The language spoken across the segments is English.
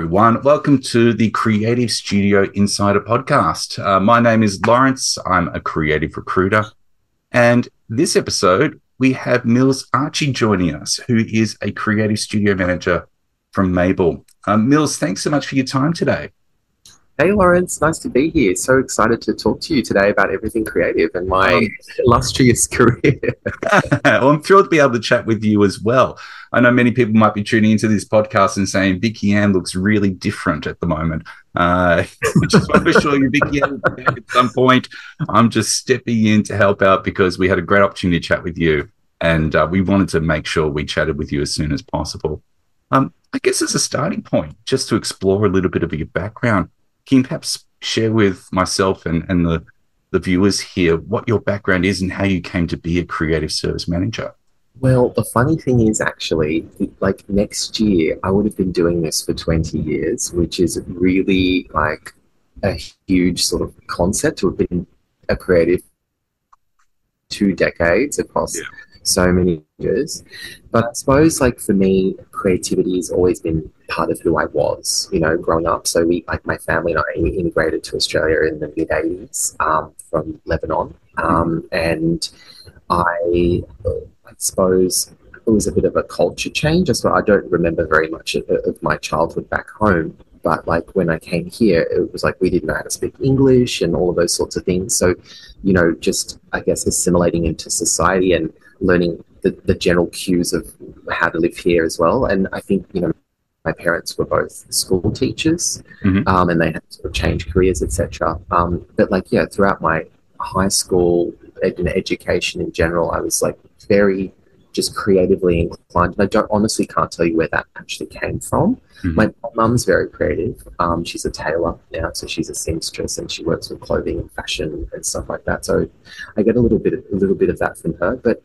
everyone. Welcome to the Creative Studio Insider podcast. Uh, my name is Lawrence. I'm a creative recruiter. And this episode, we have Mils Achi joining us, who is a creative studio manager from Mable. Um, Mils, thanks so much for your time today. Hey, Lawrence, nice to be here. So excited to talk to you today about everything creative and my um, illustrious career. well, I'm thrilled to be able to chat with you as well. I know many people might be tuning into this podcast and saying Vicky Ann looks really different at the moment. Uh, just want to show you Vicky Ann at some point. I'm just stepping in to help out because we had a great opportunity to chat with you, and uh, we wanted to make sure we chatted with you as soon as possible. Um, I guess as a starting point, just to explore a little bit of your background can you perhaps share with myself and, and the, the viewers here what your background is and how you came to be a creative service manager? Well, the funny thing is actually, like next year, I would have been doing this for 20 years, which is really like a huge sort of concept to have been a creative two decades across yeah. so many years. But I suppose, like for me, creativity has always been part of who I was, you know, growing up. So we, like my family and I, we immigrated to Australia in the mid '80s um, from Lebanon, um, and I, I suppose it was a bit of a culture change. So I don't remember very much of, of my childhood back home. But like when I came here, it was like we didn't know how to speak English and all of those sorts of things. So, you know, just I guess assimilating into society and learning the, the general cues of how to live here as well. And I think, you know, my parents were both school teachers mm-hmm. um, and they had sort of changed careers, etc. Um, but like, yeah, throughout my high school and education in general, I was like very just creatively inclined. And I don't honestly can't tell you where that actually came from. Mm-hmm. My, mum's very creative. Um, she's a tailor now, so she's a seamstress and she works with clothing and fashion and stuff like that. So I get a little bit, a little bit of that from her. But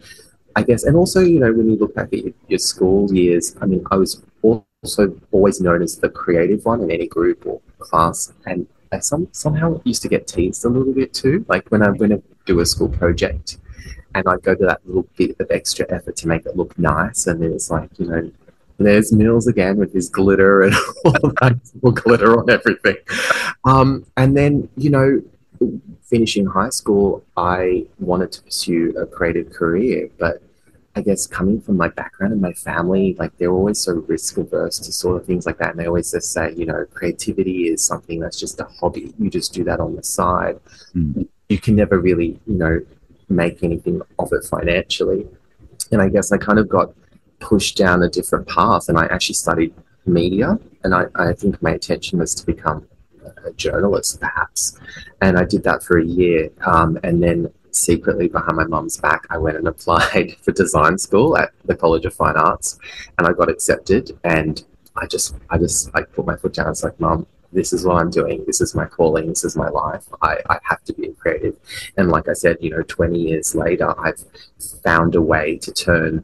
I guess, and also, you know, when you look back at your, your school years, I mean, I was also always known as the creative one in any group or class, and I some, somehow used to get teased a little bit too. Like when I when I do a school project, and I'd go to that little bit of extra effort to make it look nice, and then it's like you know. There's Mils again with his glitter and all that glitter on everything. Um, and then, you know, finishing high school, I wanted to pursue a creative career, but I guess coming from my background and my family, like they're always so risk averse to sort of things like that. And they always just say, you know, creativity is something that's just a hobby. You just do that on the side. Mm. You can never really, you know, make anything of it financially. And I guess I kind of got pushed down a different path and I actually studied media. And I, I think my intention was to become a journalist, perhaps. And I did that for a year. Um, and then secretly behind my mum's back, I went and applied for design school at the College of Fine Arts, and I got accepted. And I just, I just like put my foot down. It's like, mum, this is what I'm doing. This is my calling. This is my life. I, I have to be creative. And like I said, you know, 20 years later, I've found a way to turn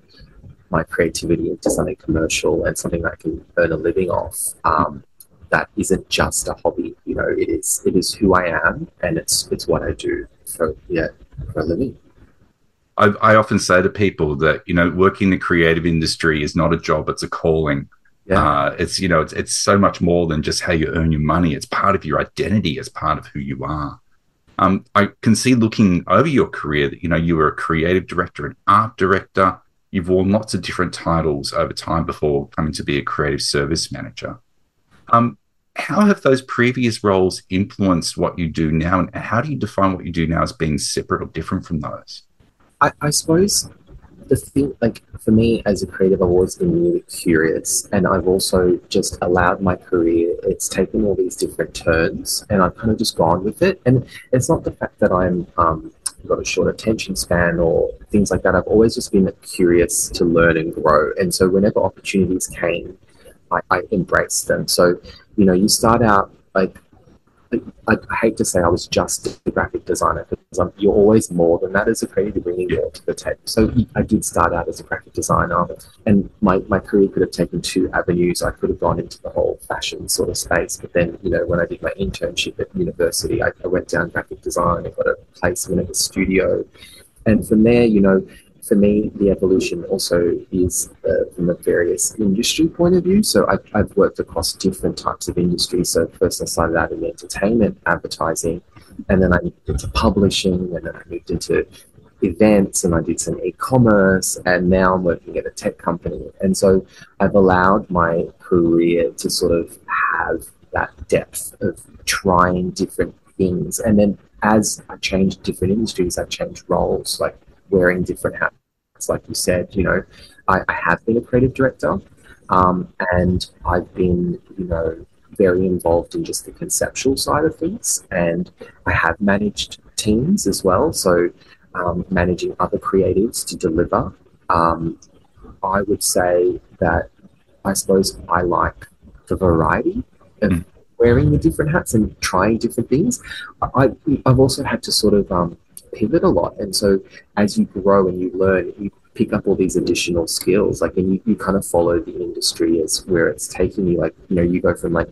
my creativity into something commercial and something that I can earn a living off. Um, that isn't just a hobby. You know, it is it is who I am, and it's it's what I do for yeah for a living. I, I often say to people that you know working in the creative industry is not a job; it's a calling. Yeah. Uh, it's you know it's it's so much more than just how you earn your money. It's part of your identity. It's part of who you are. Um, I can see looking over your career that you know you were a creative director, an art director. You've worn lots of different titles over time before coming to be a creative service manager. Um, how have those previous roles influenced what you do now and how do you define what you do now as being separate or different from those i, I suppose the thing like for me as a creative i've always been really curious and i've also just allowed my career it's taken all these different turns and i've kind of just gone with it. And it's not the fact that i'm um, got a short attention span or things like that. I've always just been curious to learn and grow. And so whenever opportunities came I, I embraced them. So you know, you start out like I, I, hate to say I was just a graphic designer because I'm, you're always more than that as a creative, bringing more to the table. So I did start out as a graphic designer, and my, my career could have taken two avenues. I could have gone into the whole fashion sort of space, but then you know when I did my internship at university, I, I went down graphic design and got a placement at a studio, and from there, you know, for me, the evolution also is uh, from a various industry point of view. So I've, I've worked across different types of industries. So first I started out in entertainment, advertising, and then I moved into publishing, and then I moved into events and I did some e-commerce and now I'm working at a tech company. And so I've allowed my career to sort of have that depth of trying different things. And then as I changed different industries, I changed roles, like wearing different hats. Like you said, you know, I, I have been a creative director um, and I've been, you know, very involved in just the conceptual side of things. And I have managed teams as well. So um, managing other creatives to deliver. Um, I would say that I suppose I like the variety of mm. wearing the different hats and trying different things. I, I've also had to sort of um, pivot a lot. And so as you grow and you learn, you pick up all these additional skills. Like, and you, you kind of follow the industry as where it's taking you. Like, you know, you go from like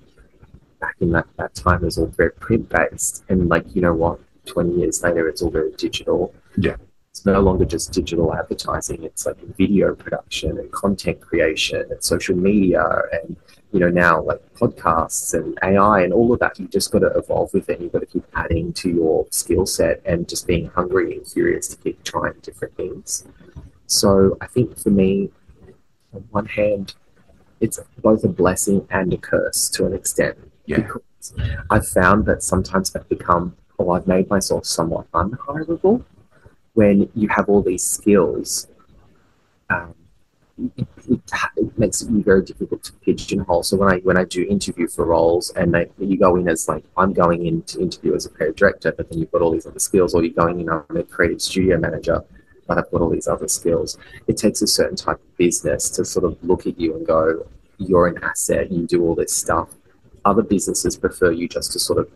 back in that, that time, it was all very print based. And like, you know what? 20 years later, it's all very digital. Yeah. It's no longer just digital advertising. It's like video production and content creation and social media and, you know, now like podcasts and AI and all of that. You've just got to evolve with it. You've got to keep adding to your skill set and just being hungry and curious to keep trying different things. So I think for me, on one hand, it's both a blessing and a curse to an extent. Yeah. Because I've found that sometimes I've become or I've made myself somewhat unhireable when you have all these skills. Um, it, it, makes it very difficult to pigeonhole. So when I when I do interview for roles and they, you go in as like I'm going in to interview as a creative director, but then you've got all these other skills, or you're going in I'm a creative studio manager, but I've got all these other skills. It takes a certain type of business to sort of look at you and go, you're an asset, you do all this stuff. Other businesses prefer you just to sort of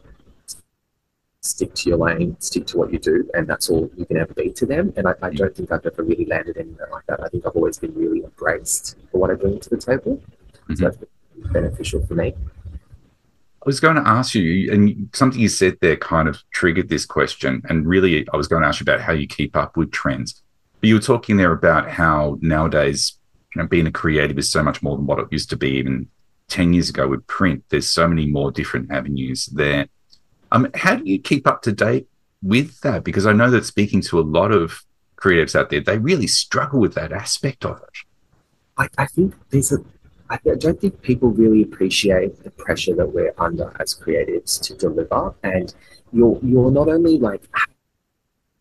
stick to your lane, stick to what you do, and that's all you can ever be to them. And I, I don't think I've ever really landed anywhere like that. I think I've always been really embraced for what I bring to the table. Mm-hmm. So that's been beneficial for me. I was going to ask you, and something you said there kind of triggered this question. And really, I was going to ask you about how you keep up with trends. But you were talking there about how nowadays, you know, being a creative is so much more than what it used to be even 10 years ago with print. There's so many more different avenues there. Um, how do you keep up to date with that? Because I know that speaking to a lot of creatives out there, they really struggle with that aspect of it. I, I think there's a I don't think people really appreciate the pressure that we're under as creatives to deliver. And you're you're not only like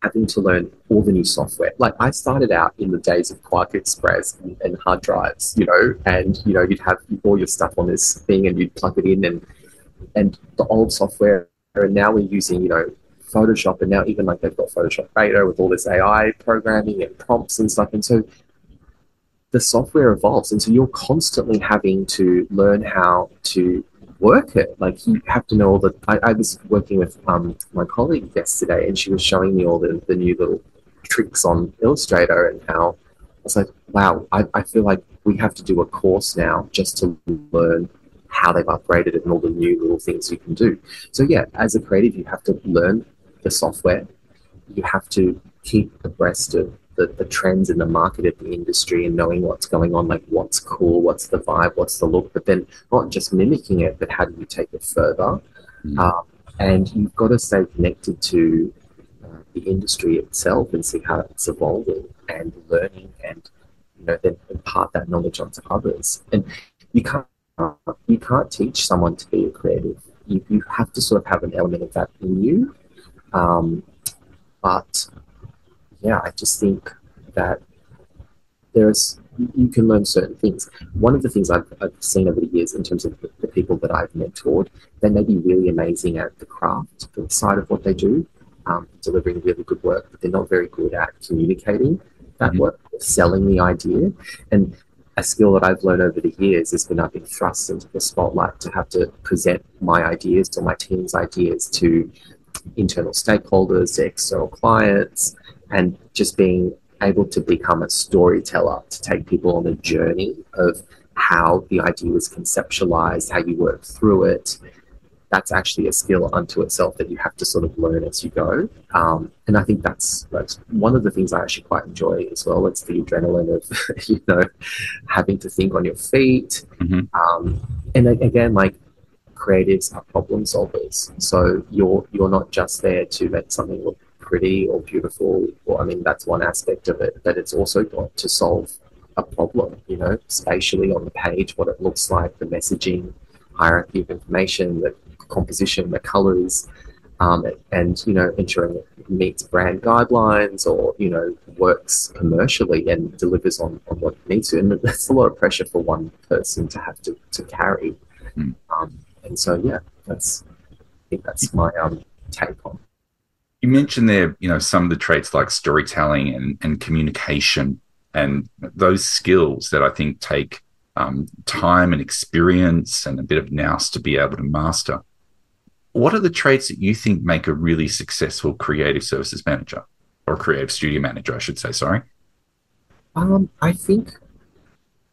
having to learn all the new software. Like I started out in the days of QuarkXPress and, and hard drives, you know, and you know you'd have all your stuff on this thing and you'd plug it in and and the old software and now we're using, you know, Photoshop, and now even like they've got Photoshop Beta with all this AI programming and prompts and stuff. And so the software evolves, and so you're constantly having to learn how to work it. Like you have to know all the. I, I was working with um, my colleague yesterday, and she was showing me all the, the new little tricks on Illustrator and how I was like, wow, I, I feel like we have to do a course now just to learn how they've upgraded it and all the new little things you can do. So yeah, as a creative, you have to learn the software. You have to keep abreast of the, the trends in the market of the industry and knowing what's going on, like what's cool, what's the vibe, what's the look, but then not just mimicking it, but how do you take it further? Mm. Um, and you've got to stay connected to uh, the industry itself and see how it's evolving and learning and you know then impart that knowledge onto others. And you can't you can't teach someone to be a creative. You, you have to sort of have an element of that in you. Um, but yeah, I just think that there's you can learn certain things. One of the things I've, I've seen over the years in terms of the, the, people that I've mentored, they may be really amazing at the craft the side of what they do, um, delivering really good work, but they're not very good at communicating that mm-hmm. work, selling the idea. And a skill that I've learned over the years is when I've been thrust into the spotlight to have to present my ideas or my team's ideas to internal stakeholders, external clients, and just being able to become a storyteller to take people on a journey of how the idea was conceptualized, how you work through it. That's actually a skill unto itself that you have to sort of learn as you go. Um, and I think that's, that's one of the things I actually quite enjoy as well. It's the adrenaline of, you know, having to think on your feet. Mhm. Um, and again, like creatives are problem solvers. So you're, you're not just there to make something look pretty or beautiful. Or, I mean, that's one aspect of it, but it's also got to solve a problem, you know, spatially on the page, what it looks like, the messaging, hierarchy of information, the composition, the colors, um, and you know, ensuring it meets brand guidelines or you know works commercially and delivers on, on what it needs to. And that's a lot of pressure for one person to have to, to carry. Mm. Um, and so yeah, that's I think that's my um, take on. You mentioned there, you know, some of the traits like storytelling and, and communication and those skills that I think take um, time and experience and a bit of nous to be able to master. What are the traits that you think make a really successful creative services manager or creative studio manager, I should say? Sorry. Um, I think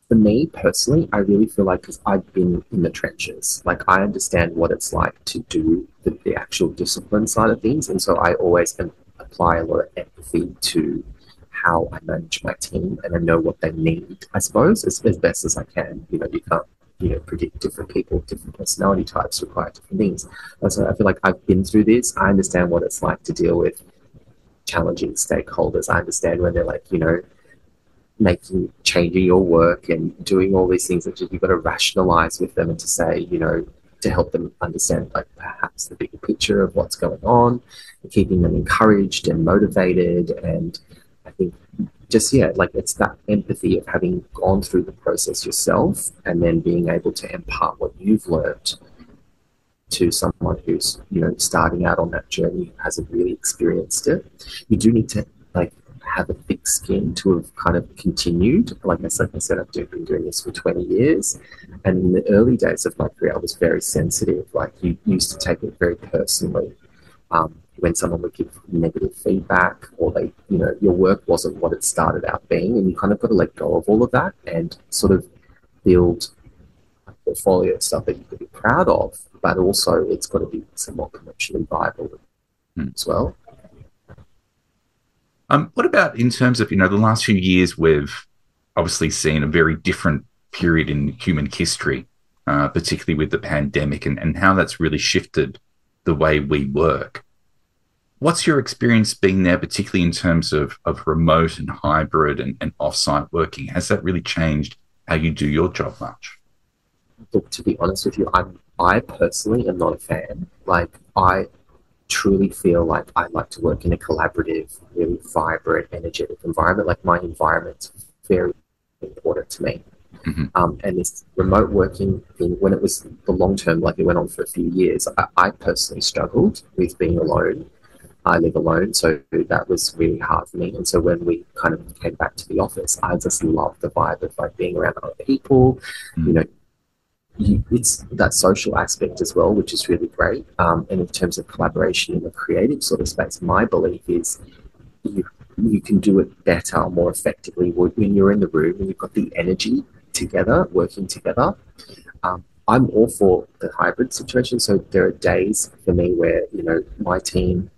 for me personally, I really feel like because I've been in the trenches, like I understand what it's like to do the, the actual discipline side of things, and so I always apply a lot of empathy to how I manage my team, and I know what they need. I suppose as, as best as I can. You know, you can't you know predict different people, different personality types require different things. And so I feel like I've been through this. I understand what it's like to deal with challenging stakeholders. I understand when they're like, you know, making changing your work and doing all these things that you've got to rationalize with them and to say, you know, to help them understand like perhaps the bigger picture of what's going on, keeping them encouraged and motivated. And I think just yeah, like it's that empathy of having gone through the process yourself and then being able to impart what you've learned to someone who's you know starting out on that journey hasn't really experienced it. You do need to like have a thick skin to have kind of continued. Like I said, I said I've been doing this for 20 years. And in the early days of my career, I was very sensitive. Like you used to take it very personally. Um, when someone would give negative feedback or they, you know, your work wasn't what it started out being. And you kind of got to let go of all of that and sort of build a portfolio of stuff that you could be proud of, but also it's got to be somewhat commercially viable Hmm. as well. Um, what about in terms of, you know, the last few years, we've obviously seen a very different period in human history, uh, particularly with the pandemic and, and how that's really shifted the way we work. What's your experience being there, particularly in terms of, of remote and hybrid and, and offsite working? Has that really changed how you do your job much? Look, to be honest with you, I'm I personally am not a fan. Like I truly feel like I like to work in a collaborative, really vibrant, energetic environment. Like my environment's very important to me. Mhm. Um, and this remote working thing, when it was the long term, like it went on for a few years, I, I personally struggled with being alone. I live alone, so that was really hard for me. And so when we kind of came back to the office, I just loved the vibe of like being around other people, Mm. you know, you, it's that social aspect as well, which is really great. Um, and in terms of collaboration in the creative sort of space, my belief is you you can do it better, more effectively when you're in the room and you've got the energy together, working together. Um, I'm all for the hybrid situation. So there are days for me where you know my team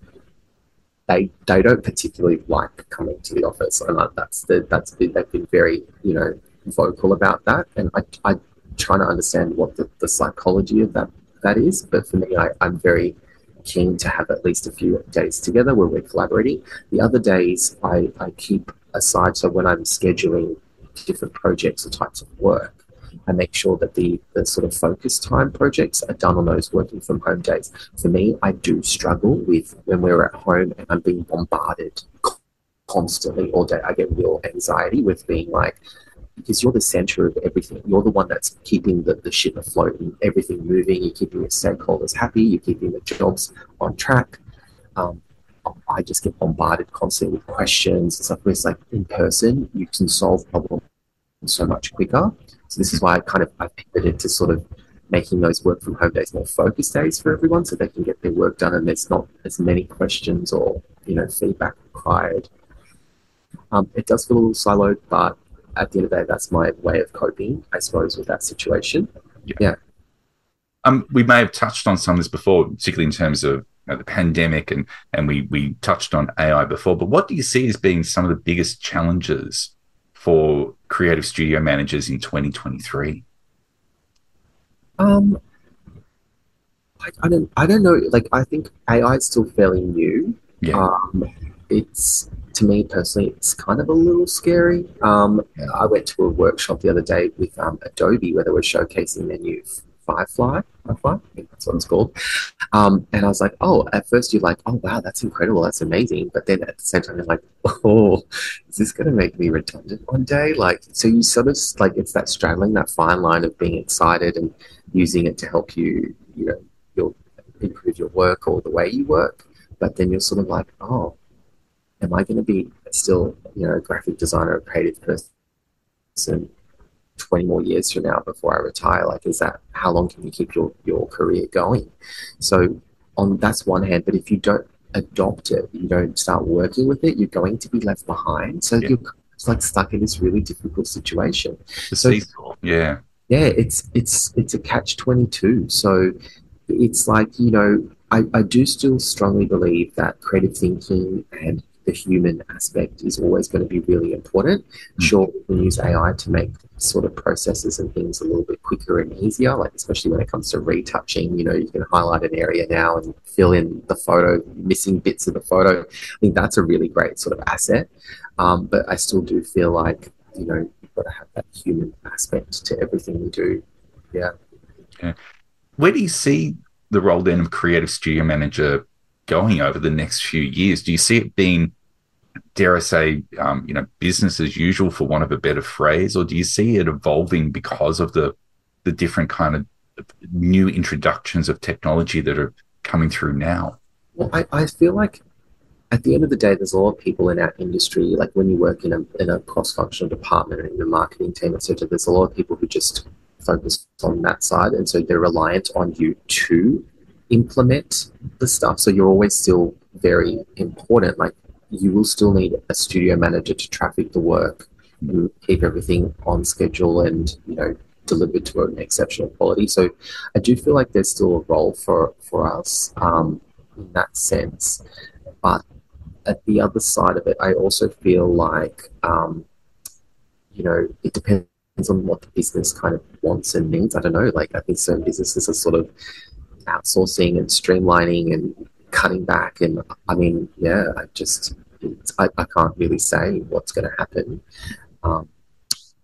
they they don't particularly like coming to the office, and I- that's the that's they've been very you know vocal about that, and I I trying to understand what the, the psychology of that that is. But for me, I, I'm very keen to have at least a few days together where we're collaborating. The other days I, I keep aside. So when I'm scheduling different projects or types of work, I make sure that the, the sort of focus time projects are done on those working from home days. For me, I do struggle with when we're at home and I'm being bombarded constantly all day. I get real anxiety with being like, because you're the center of everything. You're the one that's keeping the, the ship afloat and everything moving. You're keeping your stakeholders happy. You're keeping the jobs on track. Um, I just get bombarded constantly with questions and stuff. Where it's like in person, you can solve problems so much quicker. So this is why I kind of I pivoted to sort of making those work from home days more focused days for everyone, so they can get their work done and there's not as many questions or you know feedback required. Um, it does feel a little siloed, but at the end of the day, that's my way of coping, I suppose, with that situation. Yeah. Yeah. Um, we may have touched on some of this before, particularly in terms of you know, the pandemic, and and we we touched on AI before. But what do you see as being some of the biggest challenges for creative studio managers in 2023? Um, I, I don't, I don't know. Like, I think AI is still fairly new. Yeah. Um, it's to me personally, it's kind of a little scary. Um, I went to a workshop the other day with um, Adobe where they were showcasing their new Firefly. Firefly, I think that's what it's called. Um, and I was like, oh, at first you're like, oh wow, that's incredible, that's amazing. But then at the same time, you're like, oh, is this going to make me redundant one day? Like, so you sort of like it's that straddling that fine line of being excited and using it to help you, you know, your improve your work or the way you work. But then you're sort of like, oh, am I going to be still, you know, a graphic designer, a creative person 20 more years from now before I retire? Like, is that how long can you keep your, your career going? So, on that's one hand, but if you don't adopt it, you don't start working with it, you're going to be left behind. So, yeah. you're like stuck in this really difficult situation. The so, yeah. Yeah, it's it's it's a catch twenty two. So it's like, you know, I, I do still strongly believe that creative thinking and the human aspect is always going to be really important. Mm. Sure, we can use AI to make sort of processes and things a little bit quicker and easier, like especially when it comes to retouching. You know, you can highlight an area now and fill in the photo, missing bits of the photo. I think that's a really great sort of asset. Um, but I still do feel like, you know, you've got to have that human aspect to everything we do. Yeah. yeah. Where do you see the role then of creative studio manager going over the next few years? Do you see it being, dare I say, um, you know, business as usual for want of a better phrase, or do you see it evolving because of the the different kind of new introductions of technology that are coming through now? Well, I, I feel like at the end of the day, there's a lot of people in our industry, like when you work in a, in a cross-functional department and in a marketing team, etc. There's a lot of people who just focus on that side, and so they're reliant on you to implement the stuff. So you're always still very important. Like you will still need a studio manager to traffic the work, keep everything on schedule, and you know delivered to an exceptional quality. So I do feel like there's still a role for for us um, in that sense. But at the other side of it, I also feel like um, you know it depends on what the business kind of wants and needs. I don't know. Like I think certain businesses are sort of outsourcing and streamlining and cutting back. And I mean, yeah, I just, I, I can't really say what's going to happen. Um,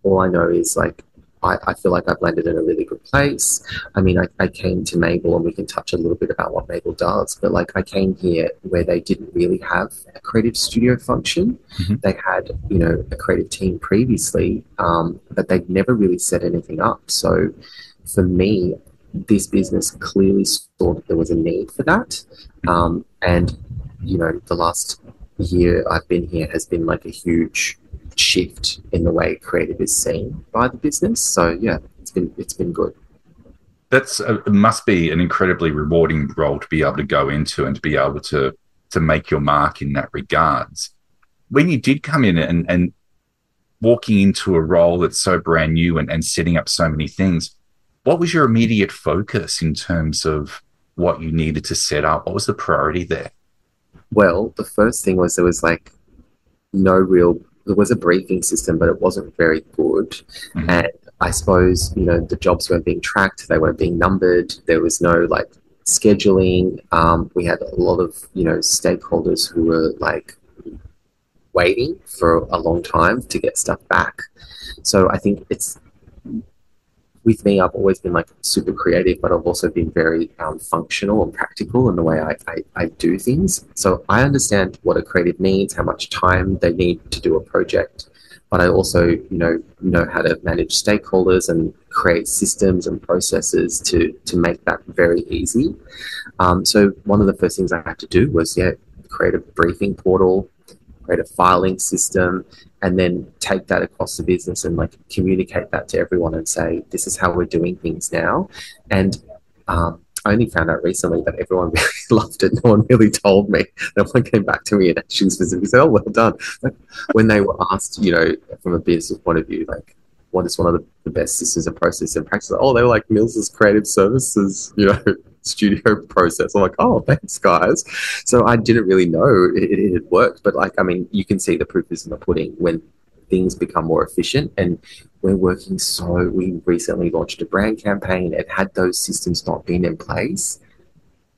all I know is like, I, I feel like I've landed in a really good place. I mean, I, I came to Mable, and we can touch a little bit about what Mable does, but like I came here where they didn't really have a creative studio function. Mm-hmm. They had, you know, a creative team previously, um, but they'd never really set anything up. So for me, this business clearly saw that there was a need for that. Um, and, you know, the last year I've been here has been like a huge shift in the way creative is seen by the business. So yeah, it's been it's been good. That's a, it must be an incredibly rewarding role to be able to go into and to be able to to make your mark in that regards. When you did come in and and walking into a role that's so brand new and, and setting up so many things, what was your immediate focus in terms of what you needed to set up? What was the priority there? Well, the first thing was there was like no real, there was a briefing system, but it wasn't very good. Mm-hmm. And I suppose, you know, the jobs weren't being tracked, they weren't being numbered, there was no like scheduling. Um, we had a lot of, you know, stakeholders who were like waiting for a long time to get stuff back. So I think it's with me, I've always been like super creative, but I've also been very um, functional and practical in the way I, I, I, do things. So I understand what a creative needs, how much time they need to do a project, but I also, you know, know how to manage stakeholders and create systems and processes to to make that very easy. Um, so one of the first things I had to do was yeah, create a briefing portal, create a filing system, and then take that across the business and like communicate that to everyone and say this is how we're doing things now and um, I only found out recently that everyone really loved it. No one really told me. No one came back to me and actually specifically said, "Oh, well done." Like when they were asked, you know, from a business point of view, like what is one of the, the best systems and processes and practices? Oh, they were like Mils's creative services, you know, studio process. I'm like, oh, thanks, guys. So I didn't really know it, it, it worked, but like, I mean, you can see the proof is in the pudding when things become more efficient and we're working so we recently launched a brand campaign and had those systems not been in place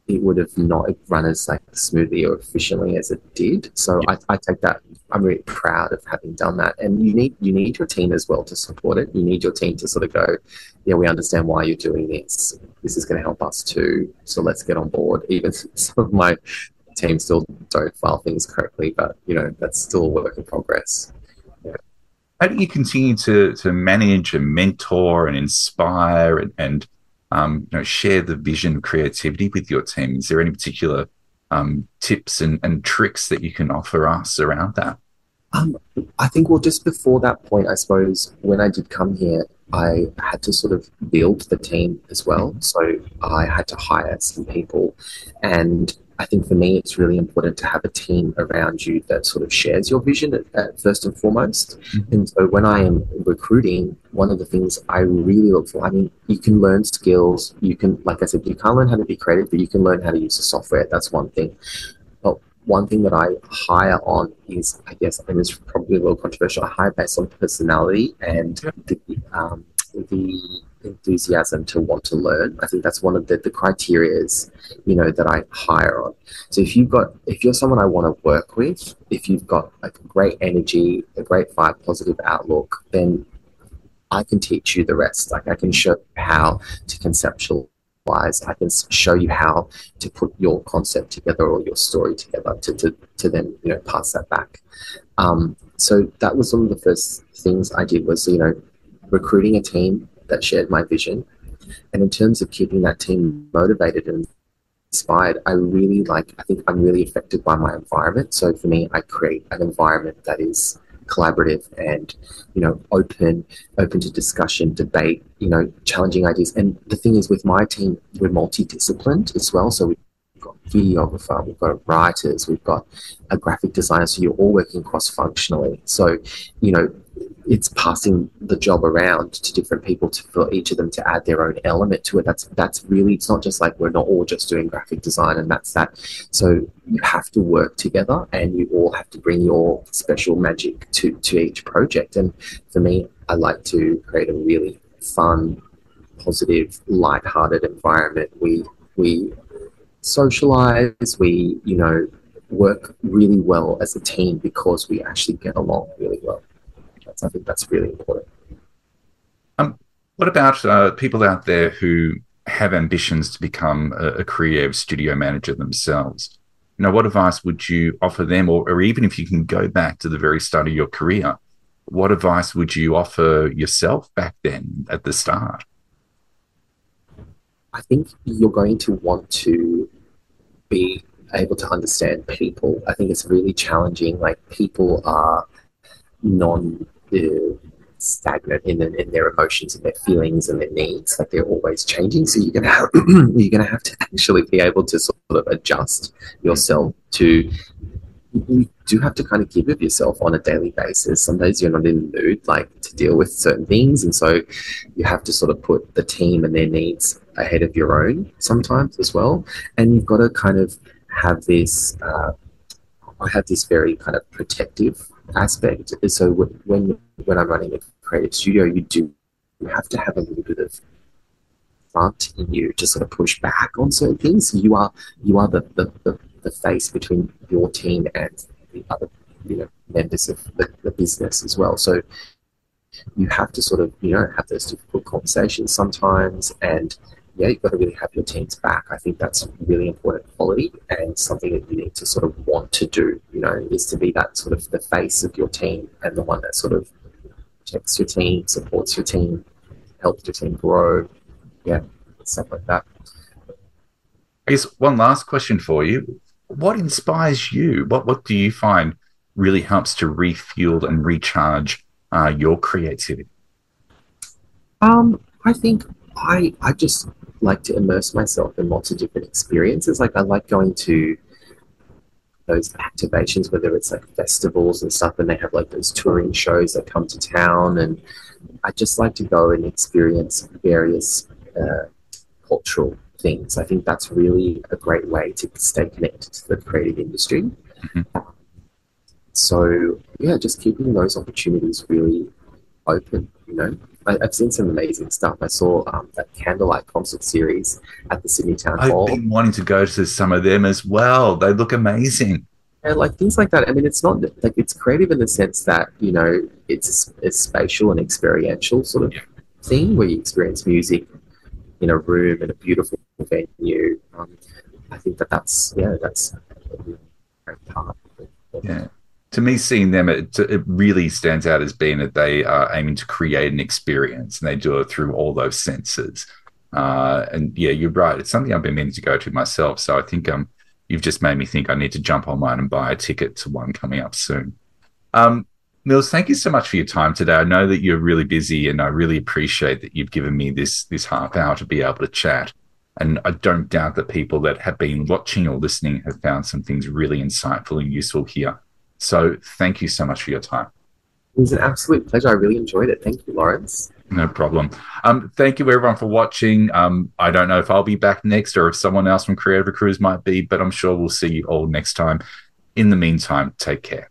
it would have not run as like smoothly or efficiently as it did. So I, I take that. I'm really proud of having done that. And you need you need your team as well to support it. You need your team to sort of go, yeah, we understand why you're doing this. This is going to help us too. So let's get on board. Even some of my team still don't file things correctly, but you know that's still a work in progress. How do you continue to to manage and mentor and inspire and, and um, you know, share the vision, creativity with your team? Is there any particular um, tips and, and tricks that you can offer us around that? Um, I think, well, just before that point, I suppose when I did come here, I had to sort of build the team as well. So I had to hire some people, and I think for me, it's really important to have a team around you that sort of shares your vision at, at first and foremost. Mm-hmm. And so when I am recruiting, one of the things I really look for, I mean, you can learn skills. You can, like I said, you can't learn how to be creative, but you can learn how to use the software. That's one thing. But one thing that I hire on is, I guess, and it's probably a little controversial, I hire based on personality and the, um, the enthusiasm to want to learn. I think that's one of the, the criterias, you know, that I hire on. So if you've got, if you're someone I want to work with, if you've got like great energy, a great vibe, positive outlook, then I can teach you the rest. Like I can show you how to conceptualize. I can show you how to put your concept together or your story together to, to, to then, you know, pass that back. Um, so that was one of the first things I did was, you know, recruiting a team that shared my vision. And in terms of keeping that team motivated and inspired, I really like, I think I'm really affected by my environment. So for me, I create an environment that is collaborative and, you know, open, open to discussion, debate, you know, challenging ideas. And the thing is with my team, we're multidisciplined as well. So we've got videographer, we've got writers, we've got a graphic designer. So you're all working cross functionally. So, you know, it's passing the job around to different people to, for each of them to add their own element to it. That's that's really it's not just like we're not all just doing graphic design and that's that. So you have to work together and you all have to bring your special magic to to each project. And for me, I like to create a really fun, positive, light-hearted environment. We we socialize. We you know work really well as a team because we actually get along really well. I think that's really important. Um, what about uh, people out there who have ambitions to become a, a, creative studio manager themselves? You know, what advice would you offer them, or, or even if you can go back to the very start of your career, what advice would you offer yourself back then at the start? I think you're going to want to be able to understand people. I think it's really challenging. Like people are non stagnant in, in their emotions and their feelings and their needs. Like they're always changing. So you're gonna have, you're gonna have to actually be able to sort of adjust yourself to. You do have to kind of give of yourself on a daily basis. Some days you're not in the mood like to deal with certain things, and so you have to sort of put the team and their needs ahead of your own sometimes as well. And you've got to kind of have this. Uh, I have this very kind of protective aspect. So when when I'm running a creative studio, you do you have to have a little bit of front in you to sort of push back on certain things. You are you are the, the, the, the face between your team and the other you know members of the, the business as well. So you have to sort of you know have those difficult conversations sometimes and yeah, you've got to really have your team's back. I think that's really important quality and something that you need to sort of want to do, you know, is to be that sort of the face of your team and the one that sort of checks your team, supports your team, helps your team grow. Yeah, stuff like that. I guess one last question for you. What inspires you? What what do you find really helps to refuel and recharge uh, your creativity? Um, I think I I just like to immerse myself in lots of different experiences. Like I like going to those activations, whether it's like festivals and stuff, and they have like those touring shows that come to town. And I just like to go and experience various uh, cultural things. I think that's really a great way to stay connected to the creative industry. Mm-hmm. So yeah, just keeping those opportunities really open. You know, I, have seen some amazing stuff. I saw um, that candlelight concert series at the Sydney Town Hall. I've been wanting to go to some of them as well. They look amazing. And like things like that. I mean, it's not like it's creative in the sense that you know it's a, a spatial and experiential sort of yeah. thing where you experience music in a room in a beautiful venue. Um, I think that that's yeah, that's a part. Yeah to me, seeing them, it, it, really stands out as being that they are aiming to create an experience and they do it through all those senses. Uh, and yeah, you're right. It's something I've been meaning to go to myself. So I think um, you've just made me think I need to jump online and buy a ticket to one coming up soon. Um, Mils, thank you so much for your time today. I know that you're really busy, and I really appreciate that you've given me this this half hour to be able to chat. And I don't doubt that people that have been watching or listening have found some things really insightful and useful here. So thank you so much for your time. It was an absolute pleasure. I really enjoyed it. Thank you, Lawrence. No problem. Um, thank you everyone for watching. Um, I don't know if I'll be back next or if someone else from Creative Cruise might be, but I'm sure we'll see you all next time. In the meantime, take care.